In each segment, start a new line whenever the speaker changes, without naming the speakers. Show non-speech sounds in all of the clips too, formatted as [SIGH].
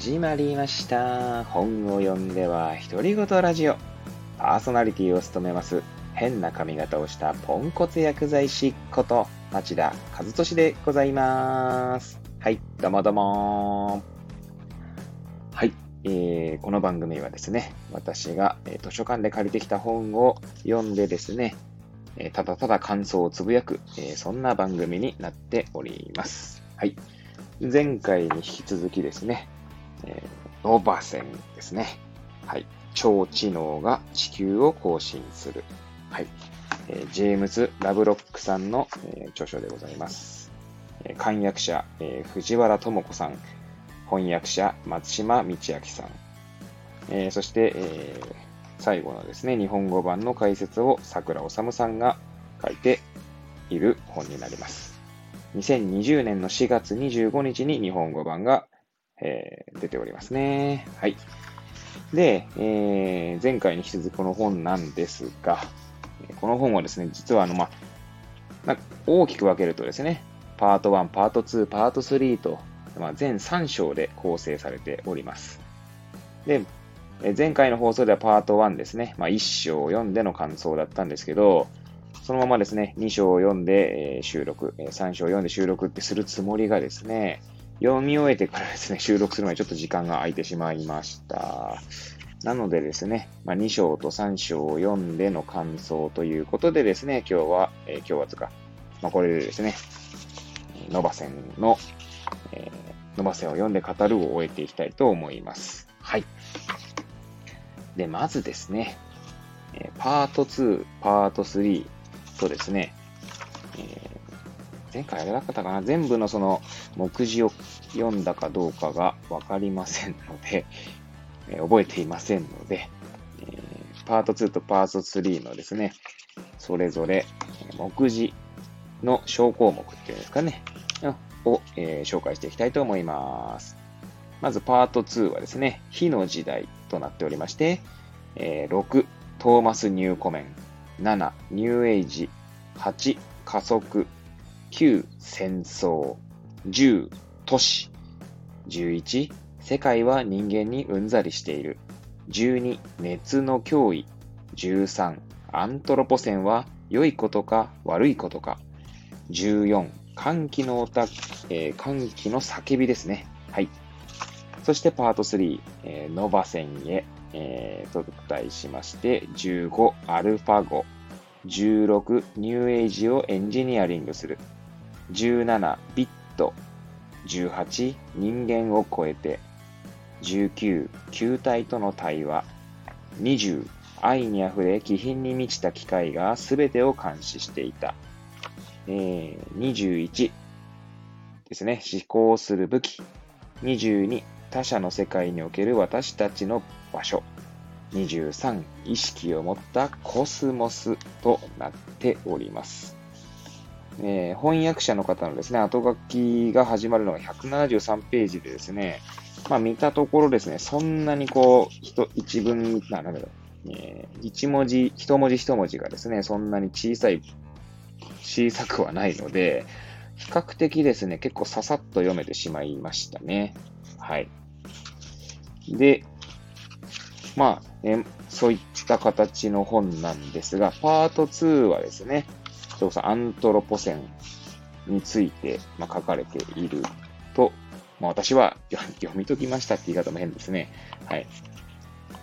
始まりました。本を読んでは独り言ラジオ。パーソナリティを務めます。変な髪型をしたポンコツ薬剤師こと町田和俊でございます。はい、どうもどうも。はい、えーこの番組はですね、私が、えー図書館で借りてきた本を読んでですね、えーただただ感想をつぶやく、えーそんな番組になっております。はい。前回に引き続きですね、えーノバセンですね。はい。超知能が地球を更新する。はい。えージェームズ・ラブロックさんの、えー著書でございます。えー漢訳者、えー藤原智子さん。翻訳者、松島道明さん。えーそして、えー最後のですね、日本語版の解説を桜治さんが書いている本になります。2020年の4月25日に日本語版が、えー出ておりますね。はい。で、えー前回に引き続きこの本なんですが、この本はですね、実はあの、ま、大きく分けるとですね、パート1、パート2、パート3と、ま、全3章で構成されております。で、前回の放送ではパート1ですね、まあ、1章を読んでの感想だったんですけど、そのままですね、2章を読んで、収録、3章を読んで収録ってするつもりがですね、読み終えてからですね、収録するまでちょっと時間が空いてしまいました。なのでですね、まあ、2章と3章を読んでの感想ということでですね、今日は、えー今日はつか、まあ、これでですね、ノバセンの、えーノバセンを読んで語るを終えていきたいと思います。はい。で、まずですね、えーパート2、パート3とですね、え前回あれだったかな全部のその目次を読んだかどうかがわかりませんので、えー覚えていませんので、えーパート2とパート3のですね、それぞれ目次の小項目っていうんですかね、を、えー紹介していきたいと思います。まずパート2はですね、火の時代となっておりまして、えー6、トーマス・ニューコメン。7、ニューエイジ。8、加速。9、戦争。10、都市。11、世界は人間にうんざりしている。12、熱の脅威。13、アントロポセンは良いことか悪いことか。14、歓喜の歌、えー歓喜の叫びですね。はい。そしてパート3、えーノバセンへ、えーと題しまして、15、アルファ語。16、ニューエイジをエンジニアリングする。17、ビット。18、人間を超えて。19、球体との対話。20、愛にあふれ気品に満ちた機械が全てを監視していた。えー21ですね、思考する武器。22、他者の世界における私たちの場所。23、意識を持ったコスモスとなっております。えー翻訳者の方のですね、後書きが始まるのが173ページでですね、まあ見たところですね、そんなにこう、一一文、なんだろう、えー一文字、一文字一文字がですね、そんなに小さい、小さくはないので、比較的ですね、結構ささっと読めてしまいましたね。はい。で、まあ、えーそういった形の本なんですが、パート2はですね、それこそアントロポセンについて、ま、書かれていると、まあ、私は読み解きましたって言い方も変ですね。はい。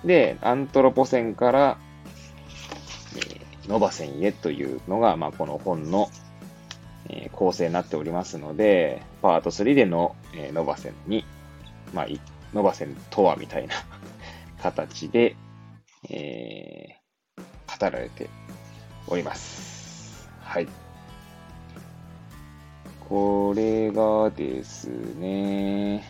で、アントロポセンから、えーノバセンへというのが、まあ、この本の、えー構成になっておりますので、パート3での、えーノバセンに、まあ、ノバセンとはみたいな形で、えー語られております。はい。これがですね、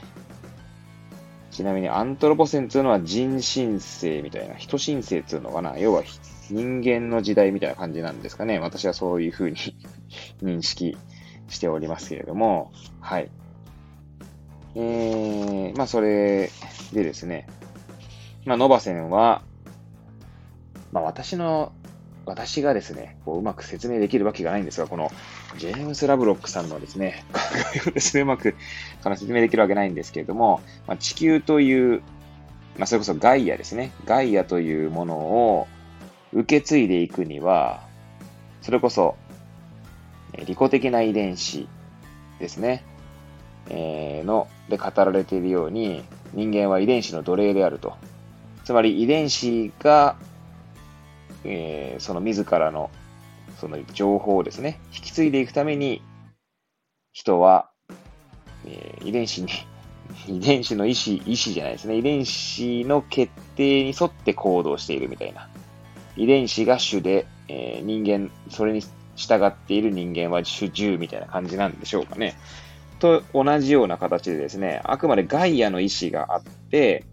ちなみにアントロポセンっていうのは人新世みたいな、人新世っていうのかな要は人間の時代みたいな感じなんですかね。私はそういうふうに [LAUGHS] 認識しておりますけれども、はい。えー、まあそれでですね、まあノバセンは、まあ私の私がですね、こううまく説明できるわけがないんですが、このジェームス・ラブロックさんのですね、考えをですね、うまく説明できるわけないんですけれども、まあ、地球という、まあ、それこそガイアですね、ガイアというものを受け継いでいくには、それこそ、利己的な遺伝子ですね、えー、の、で語られているように、人間は遺伝子の奴隷であると。つまり遺伝子が、えー、その自らのその情報をですね、引き継いでいくために、人は、えー、遺伝子に [LAUGHS] 遺伝子の意思、意思じゃないですね。遺伝子の決定に沿って行動しているみたいな。遺伝子が主で、えー、人間、それに従っている人間は主従みたいな感じなんでしょうかね。と同じような形でですね、あくまでガイアの意志があって、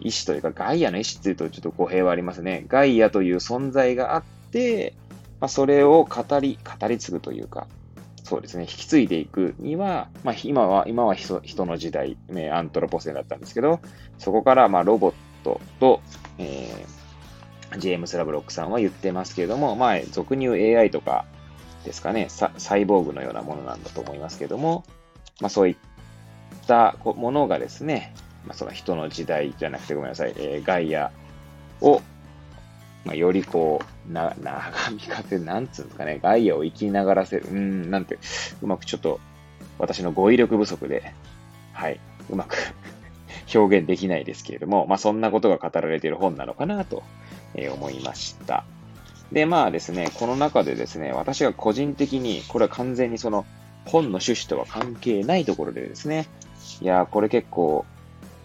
意志というか、ガイアの意志っていうとちょっと語弊はありますね。ガイアという存在があって、まあ、それを語り、語り継ぐというか、そうですね、引き継いでいくには、まあ、今は、今は人の時代、ね、アントロポセンだったんですけど、そこからまあロボットと、えー、ジェームス・ラブロックさんは言ってますけれども、まあ、俗に言う AI とか、ですかね、サイボーグのようなものなんだと思いますけども、まあそういったものがですね、まあその人の時代じゃなくてごめんなさい、えー、ガイアを、まあ、よりこう、な、長みかせ、なんつうんですかね、ガイアを生きながらせる、うん、なんて、うまくちょっと私の語彙力不足で、はい、うまく [LAUGHS] 表現できないですけれども、まあそんなことが語られている本なのかなとえ思いました。で、まあですね、この中でですね、私が個人的に、これは完全にその本の趣旨とは関係ないところでですね、いや、これ結構、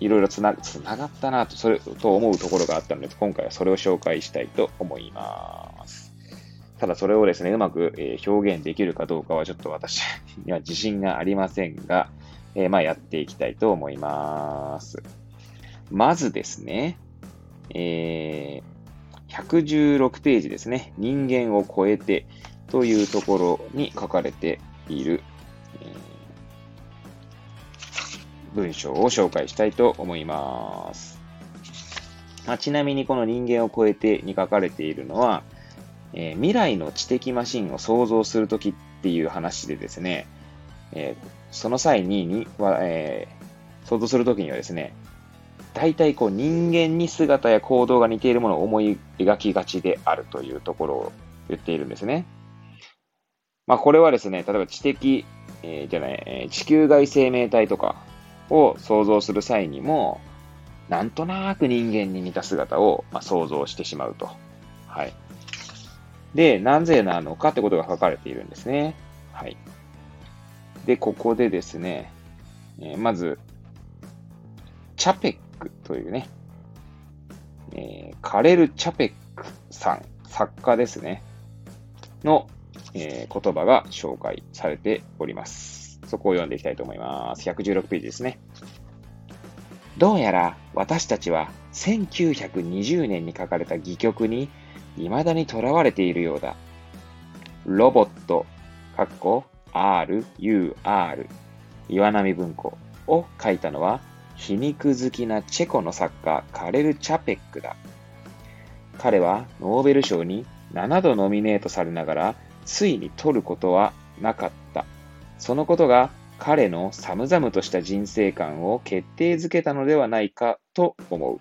いろいろつながったなと、それ、と思うところがあったので、今回はそれを紹介したいと思います。ただそれをですね、うまく、え表現できるかどうかはちょっと私には自信がありませんが、えー、まあやっていきたいと思います。まずですね、えー、116ページですね。人間を超えてというところに書かれている、文章を紹介したいと思います。あ、ちなみにこの人間を超えてに書かれているのは、えー、未来の知的マシンを創造するときっていう話でですね、えー、その際にには、えー、想像するときにはですね、大体こう人間に姿や行動が似ているものを思い描きがちであるというところを言っているんですね。まあこれはですね、例えば知的、えー、じゃない、え、地球外生命体とかを想像する際にも、なんとなく人間に似た姿を、ま、想像してしまうと。はい。で、なぜなのかってことが書かれているんですね。はい。で、ここでですね、えー、まず、チャペックというね、えー、カレル・チャペックさん、作家ですね、の、えー、言葉が紹介されております。そこを読んでいきたいと思います。116ページですね。どうやら私たちは1920年に書かれた戯曲に未だにとらわれているようだ。ロボット、かっこ R, U, R、岩波文庫を書いたのは皮肉好きなチェコの作家カレル・チャペックだ。彼はノーベル賞に7度ノミネートされながら、ついに取ることはなかった。そのことが彼の寒々とした人生観を決定づけたのではないかと思う。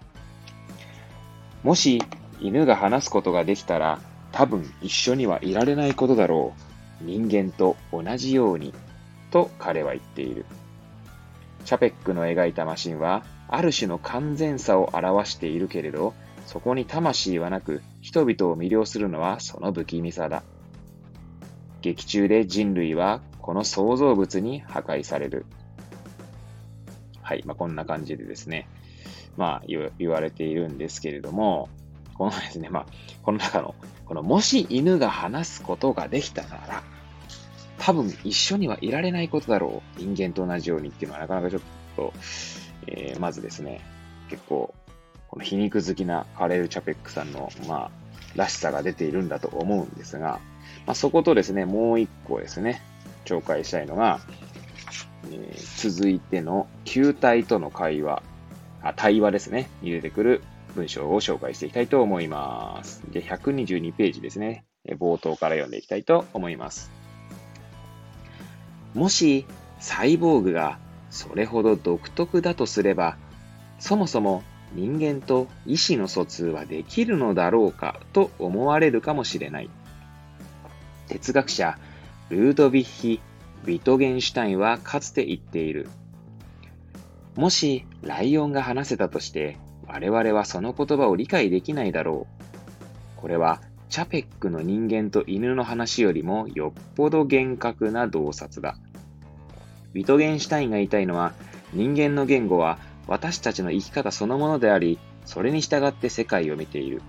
もし犬が話すことができたら多分一緒にはいられないことだろう。人間と同じように。と彼は言っている。チャペックの描いたマシンは、ある種の完全さを表しているけれど、そこに魂はなく、人々を魅了するのはその不気味さだ。劇中で人類はこの創造物に破壊される。はい。まあ、こんな感じでですね、まあ言、われているんですけれども、このですね、まあ、この中の、この、もし犬が話すことができたなら、多分一緒にはいられないことだろう。人間と同じようにっていうのはなかなかちょっと、えー、まずですね、結構、この皮肉好きなカレル・チャペックさんの、まあ、らしさが出ているんだと思うんですが、まあ、そことですね、もう一個ですね、紹介したいのが、えー、続いての球体との会話、あ対話ですね、に出てくる文章を紹介していきたいと思います。で、122ページですね。冒頭から読んでいきたいと思います。もし、サイボーグがそれほど独特だとすれば、そもそも人間と意思の疎通はできるのだろうかと思われるかもしれない。哲学者ルードヴィッヒ・ウィトゲンシュタインはかつて言っている。もしライオンが話せたとして我々はその言葉を理解できないだろう。これはチャペックの人間と犬の話よりもよっぽど厳格な洞察だ。ウィトゲンシュタインが言いたいのは人間の言語は私たちの生き方そのものであり、それに従って世界を見ている。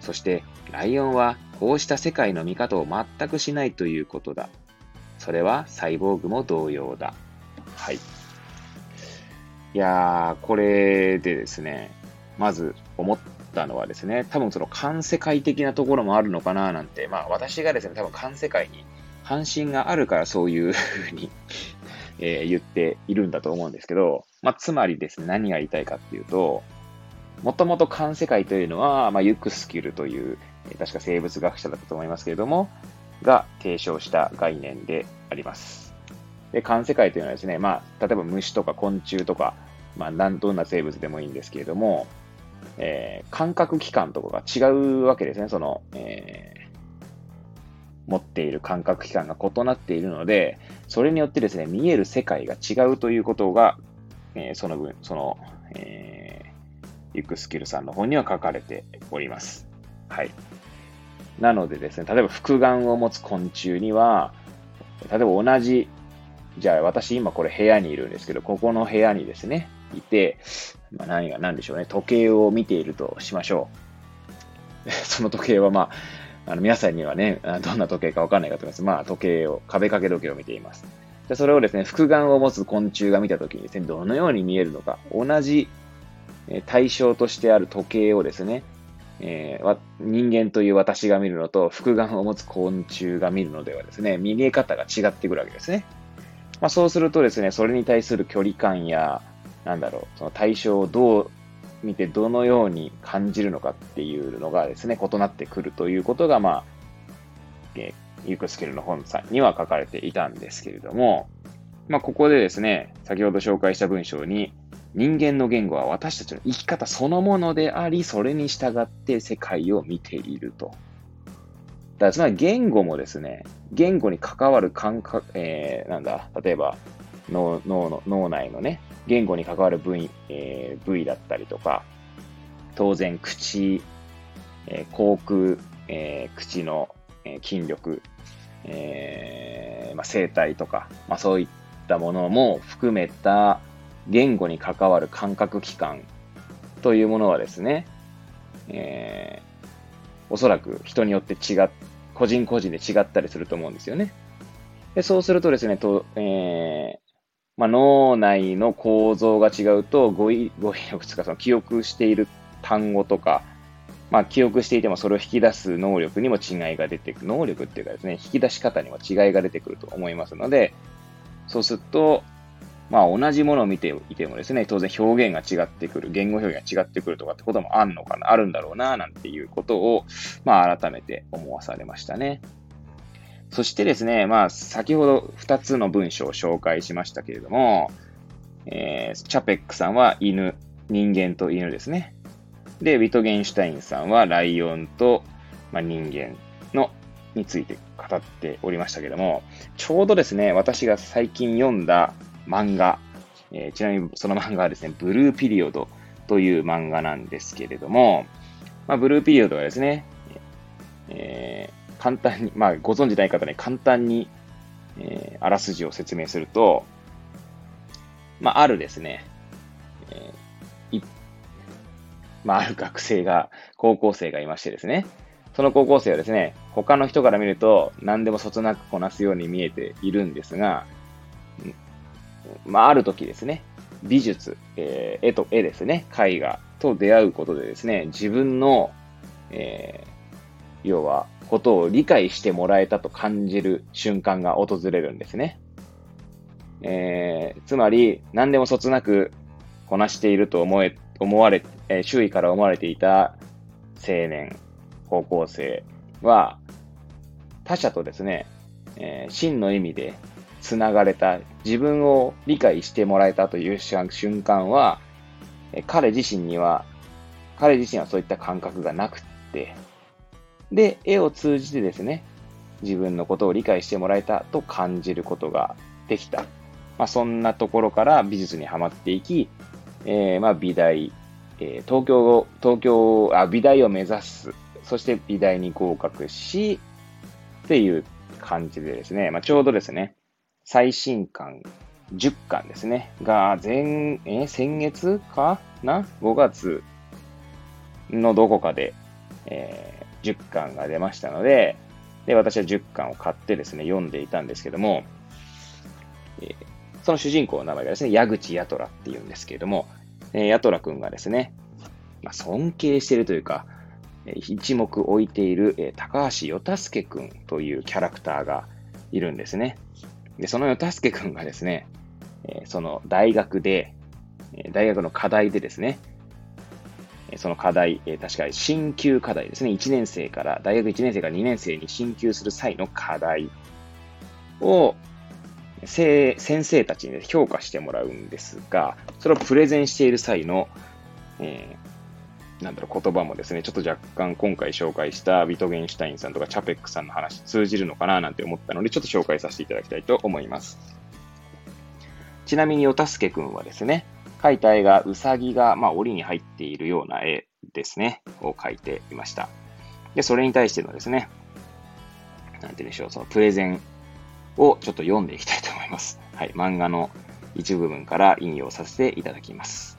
そして、ライオンはこうした世界の見方を全くしないということだ。それはサイボーグも同様だ。はい。いやー、これでですね、まず思ったのはですね、多分その環世界的なところもあるのかななんて、まあ私がですね、多分環世界に関心があるからそういうふうに [LAUGHS] えー、言っているんだと思うんですけど、まあ、つまりですね、何が言いたいかっていうと、もともと環世界というのは、まあ、ユクスキルという、確か生物学者だったと思いますけれども、が提唱した概念であります。で、環世界というのはですね、まあ、例えば虫とか昆虫とか、まあ、どんな生物でもいいんですけれども、えー、感覚器官とかが違うわけですね。その、え持っている感覚器官が異なっているので、それによってですね、見える世界が違うということが、えー、その分、その、えー、ユクスキルさんの本には書かれております。はい。なのでですね、例えば複眼を持つ昆虫には、例えば同じ、じゃあ私今これ部屋にいるんですけど、ここの部屋にですね、いて、まあ、何が何でしょうね、時計を見ているとしましょう。[LAUGHS] その時計はまあ、あの皆さんにはね、どんな時計かわかんないかと思います。まあ、時計を、壁掛け時計を見ています。でそれをですね、複眼を持つ昆虫が見た時にですね、どのように見えるのか、同じ対象としてある時計をですね、えー、人間という私が見るのと、複眼を持つ昆虫が見るのではですね、見え方が違ってくるわけですね。まあ、そうするとですね、それに対する距離感や、なんだろう、その対象をどう見てどのように感じるのかっていうのがですね、異なってくるということが、まあ、えー、ユクスケルの本さんには書かれていたんですけれども、まあ、ここでですね、先ほど紹介した文章に、人間の言語は私たちの生き方そのものであり、それに従って世界を見ていると。だつまり言語もですね、言語に関わる感覚、えー、なんだ、例えば脳脳の脳内のね、言語に関わる部位,、えー、部位だったりとか、当然口、えー、口腔、えー、口の、えー、筋力、えーまあ、声帯とか、まあ、そういったものも含めた言語に関わる感覚器官というものはですね、えー、おそらく人によって違っ、個人個人で違ったりすると思うんですよね。でそうするとですね、とえまあ、脳内の構造が違うと語彙、語彙 [LAUGHS] 力とかその記憶している単語とか、まあ、記憶していてもそれを引き出す能力にも違いが出てくる。能力っていうかですね、引き出し方にも違いが出てくると思いますので、そうすると、まあ、同じものを見ていてもですね、当然表現が違ってくる、言語表現が違ってくるとかってこともあるのかな、あるんだろうな、なんていうことを、まあ、改めて思わされましたね。そしてですね、まあ、先ほど2つの文章を紹介しましたけれども、えー、チャペックさんは犬、人間と犬ですね。で、ウィトゲンシュタインさんはライオンと、まあ、人間のについて語っておりましたけども、ちょうどですね、私が最近読んだ漫画、えー、ちなみにその漫画はですね、ブルーピリオドという漫画なんですけれども、まあ、ブルーピリオドはですね、えー簡単に、まあ、ご存知ない方に簡単に、えー、あらすじを説明すると、まあ、あるですね、えー、い、まあ、ある学生が、高校生がいましてですね、その高校生はですね、他の人から見ると何でもそつなくこなすように見えているんですが、まあ、ある時ですね、美術、えー、絵と絵ですね、絵画と出会うことでですね、自分の、えー、要はことを理解してもらえたと感じる瞬間が訪れるんですね。えー、つまり、何でもそつなくこなしていると思え、思われ、え、周囲から思われていた青年、高校生は、他者とですね、え、真の意味で繋がれた、自分を理解してもらえたという瞬間は、彼自身には、彼自身はそういった感覚がなくって、で、絵を通じてですね、自分のことを理解してもらえたと感じることができた。まあ、そんなところから美術にはまっていき、えー、まあ美大、えー、東京を、東京、あ、美大を目指す。そして美大に合格し、っていう感じでですね、まあ、ちょうどですね、最新刊10巻ですね、が前、え、先月かな ?5 月のどこかで、えー、10巻が出ましたので、で、私は10巻を買ってですね、読んでいたんですけども、えー、その主人公の名前がですね、矢口ヤトラっていうんですけれども、えー、ヤトラくんがですね、まあ、尊敬してるというかえ、一目置いている、えー、高橋よたすけくんというキャラクターがいるんですね。で、そのよたすけくんがですね、え、その大学で、え大学の課題でですね、その課題、え確かに進級課題ですね。1年生から、大学1年生から2年生に進級する際の課題を、先生たちに評価してもらうんですが、それをプレゼンしている際の、え、なんだろう、言葉もですね、ちょっと若干今回紹介したビトゲンシュタインさんとかチャペックさんの話通じるのかななんて思ったので、ちょっと紹介させていただきたいと思います。ちなみに、おたすけくんはですね、描いた絵が、うさぎが、まあ、檻に入っているような絵ですね、を描いていました。で、それに対してのですね、なんて言うんでしょう、そのプレゼンをちょっと読んでいきたいと思います。はい、漫画の一部分から引用させていただきます。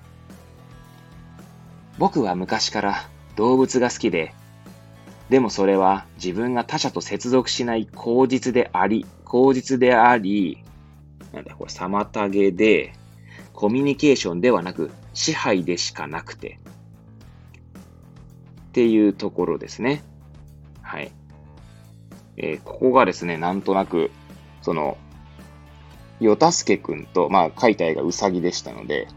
僕は昔から動物が好きで、でもそれは自分が他者と接続しない口実であり、口実であり、なんだこれ、妨げで、コミュニケーションではなく、支配でしかなくて、っていうところですね。はい。えー、ここがですね、なんとなく、その、よたすけくんと、まあ、描いた絵がウサギでしたので、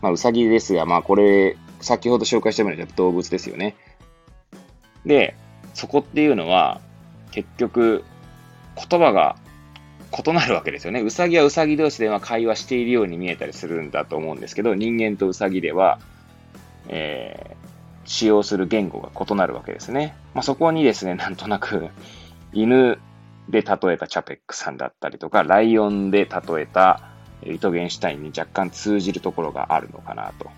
まあ、ウサギですが、まあ、これ、先ほど紹介したように動物ですよね。で、そこっていうのは、結局、言葉が異なるわけですよね。うさぎはうさぎ同士では会話しているように見えたりするんだと思うんですけど、人間とうさぎでは、えー、使用する言語が異なるわけですね。まあ、そこにですね、なんとなく、犬で例えたチャペックさんだったりとか、ライオンで例えたイトゲンシュタインに若干通じるところがあるのかなと。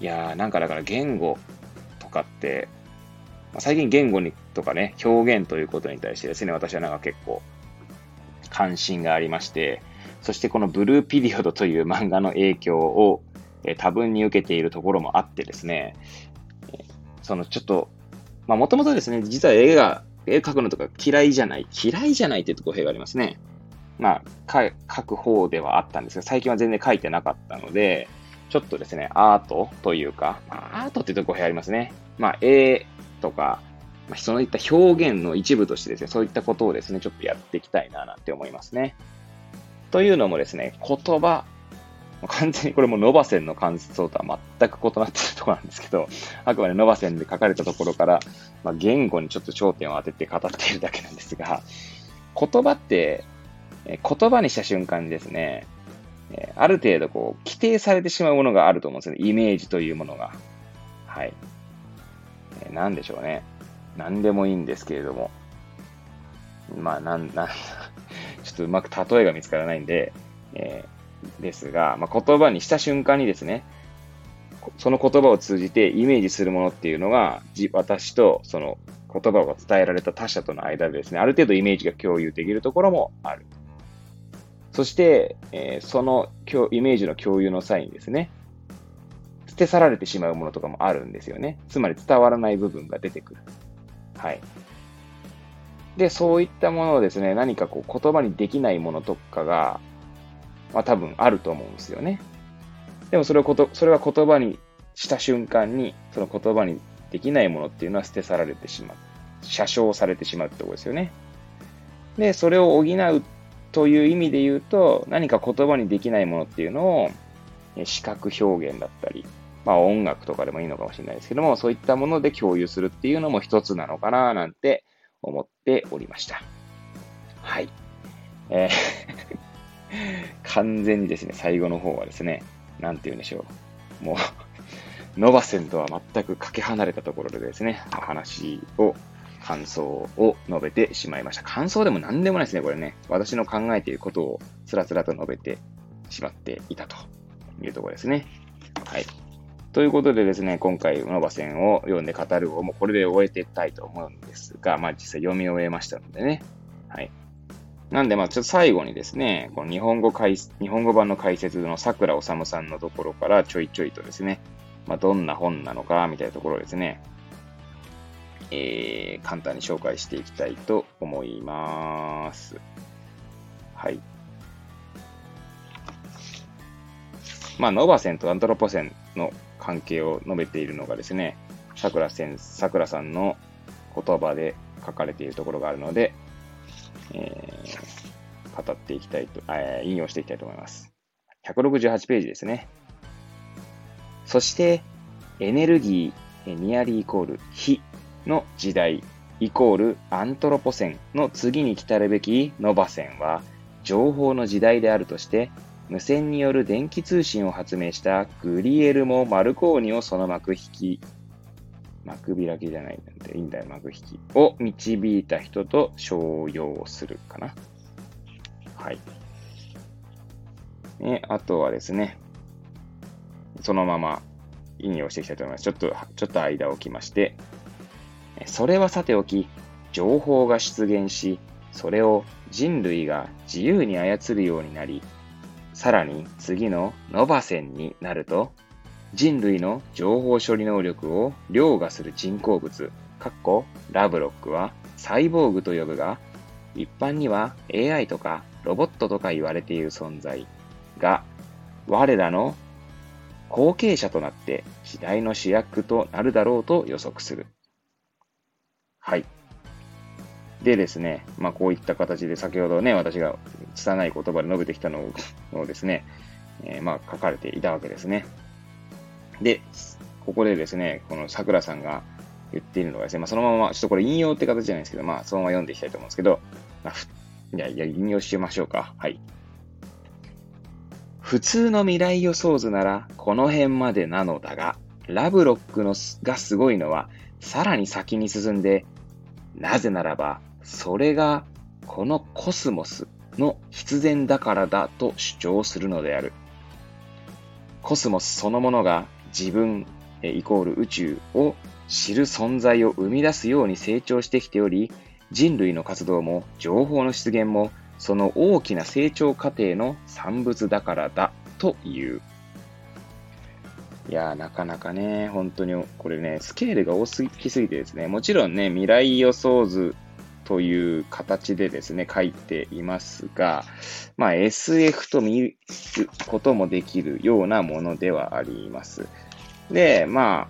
い。やー、なんかだから言語とかってま、最近言語にとかね、表現ということに対してですね、私はなんか結構関心がありまして、そしてこのブルーピリオドという [LAUGHS] 漫画の影響を、え多分に受けているところもあってですね、そのちょっと、まあもともとですね、実は絵が、絵描くのとか嫌いじゃない、嫌いじゃないっていうと語弊がありますね。まあ、描く方ではあったんですが、最近は全然描いてなかったので、ちょっとですね、アートというか、アートっていうと語弊ありますね。まあ、絵とか、まあ、そういった表現の一部としてですね、そういったことをですね、ちょっとやっていきたいななんて思いますね。というのもですね、言葉、完全にこれもノバセンの感想とは全く異なっているところなんですけど、あくまでノバセンで書かれたところから、まあ、言語にちょっと焦点を当てて語っているだけなんですが、言葉って、言葉にした瞬間にですね、えある程度こう、規定されてしまうものがあると思うんですよね。イメージというものが。はい。え何でしょうね。何でもいいんですけれども。まあ、なん、なん、[LAUGHS] ちょっとうまく例えが見つからないんで、えー、ですが、まあ、言葉にした瞬間にですね、その言葉を通じてイメージするものっていうのが、私とその言葉が伝えられた他者との間でですね、ある程度イメージが共有できるところもある。そして、えー、そのイメージの共有の際にですね、捨て去られてしまうものとかもあるんですよね。つまり伝わらない部分が出てくる。はい。で、そういったものをですね、何かこう言葉にできないものとかが、まあ多分あると思うんですよね。でもそれをこと、それは言葉にした瞬間に、その言葉にできないものっていうのは捨て去られてしまう。写生されてしまうってことですよね。で、それを補うという意味で言うと、何か言葉にできないものっていうのを、視覚表現だったり、まあ音楽とかでもいいのかもしれないですけども、そういったもので共有するっていうのも一つなのかななんて思っておりました。はい。えー [LAUGHS] 完全にですね、最後の方はですね、なんて言うんでしょう。もうノバセンとは全くかけ離れたところでですね、お話を、感想を述べてしまいました。感想でも何でもないですね、これね。私の考えていることをつらつらと述べてしまっていたというところですね。はい。ということでですね、今回、ノバ線を読んで語るをもうこれで終えていきたいと思うんですが、まあ実際読み終えましたのでね。はい。なんで、まあ、ちょっと最後にですね、この日本語解、日本語版の解説の桜治さんのところからちょいちょいとですね、まあ、どんな本なのか、みたいなところですね、えー、簡単に紹介していきたいと思います。はい。まあ、ノバセンとアントロポセンの関係を述べているのがですね、桜さん、桜さんの言葉で書かれているところがあるので、えー、語っていきたいと、えー、引用していきたいと思います。168ページですね。そして、エネルギー、ニアリーイコール、火の時代、イコールアントロポセンの次に来たるべきノバセンは、情報の時代であるとして、無線による電気通信を発明したグリエルモ・マルコーニをその幕引き幕開きじゃないんで、いいんだよ、幕引き。を導いた人と商用するかな。はい。ね、あとはですね、そのまま引用していきたいと思います。ちょっと、ちょっと間を置きまして、それはさておき、情報が出現し、それを人類が自由に操るようになり、さらに次のノバ線になると、人類の情報処理能力を凌駕する人工物、かっこラブロックはサイボーグと呼ぶが、一般には AI とかロボットとか言われている存在が、我らの後継者となって時代の主役となるだろうと予測する。はい。でですね、まあこういった形で先ほどね、私が拙い言葉で述べてきたのをですね、えー、まあ書かれていたわけですね。で、ここでですね、この桜さんが言っているのがですね、まあ、そのまま、ちょっとこれ引用って形じゃないですけど、まあ、そのまま読んでいきたいと思うんですけど、まあ、いや、いや、引用しましょうか。はい。普通の未来予想図なら、この辺までなのだが、ラブロックのがすごいのは、さらに先に進んで、なぜならば、それが、このコスモスの必然だからだと主張するのである。コスモスそのものが自分イコール宇宙を知る存在を生み出すように成長してきており、人類の活動も情報の出現もその大きな成長過程の産物だからだという。いやなかなかね、本当にこれね、スケールが大きすぎてですね、もちろんね、未来予想図という形でですね、書いていますが、まあ SF と見ることもできるようなものではあります。で、ま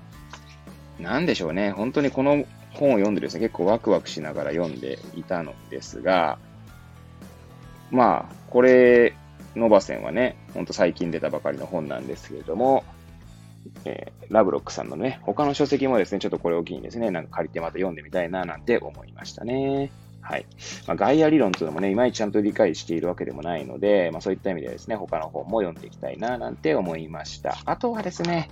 あ、なんでしょうね。本当にこの本を読んでですね、結構ワクワクしながら読んでいたのですが、まあ、これ、ノバセンはね、ほんと最近出たばかりの本なんですけれども、えー、ラブロックさんのね、他の書籍もですね、ちょっとこれを機にですね、なんか借りてまた読んでみたいななんて思いましたね。はい。まあ、ガイア理論というのもね、いまいちちゃんと理解しているわけでもないので、まあそういった意味ではですね、他の本も読んでいきたいななんて思いました。あとはですね、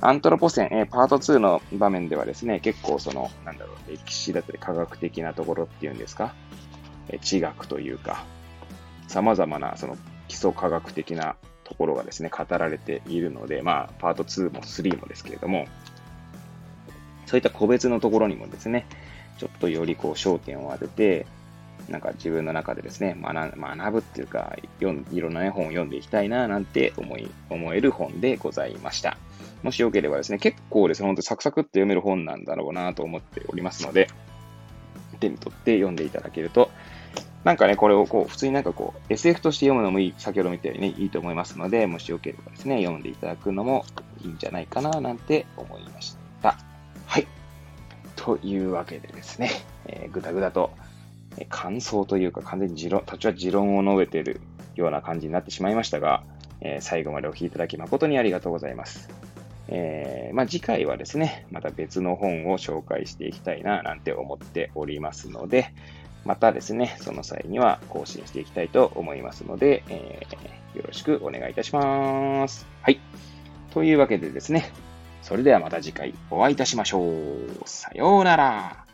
アントロポセン、えー、パート2の場面ではですね、結構その、なんだろう、歴史だったり科学的なところっていうんですか、えー、地学というか、様々なその基礎科学的なところがですね、語られているので、まあ、パート2も3もですけれども、そういった個別のところにもですね、ちょっとよりこう焦点を当てて、なんか自分の中でですね、学学ぶっていうか、いろんな、ね、本を読んでいきたいななんて思い、思える本でございました。もしよければですね、結構ですね、ほんとサクサクって読める本なんだろうなと思っておりますので、手に取って読んでいただけると、なんかね、これをこう、普通になんかこう、SF として読むのもいい、先ほど見たようにね、いいと思いますので、もしよければですね、読んでいただくのもいいんじゃないかな、なんて思いました。はい。というわけでですね、えー、ぐだぐだと、え、感想というか完全に持論、立ちは持論を述べてるような感じになってしまいましたが、えー、最後までお聴きいただき誠にありがとうございます。えー、まあ、次回はですね、また別の本を紹介していきたいななんて思っておりますので、またですね、その際には更新していきたいと思いますので、えー、よろしくお願いいたします。はい。というわけでですね、それではまた次回お会いいたしましょう。さようなら。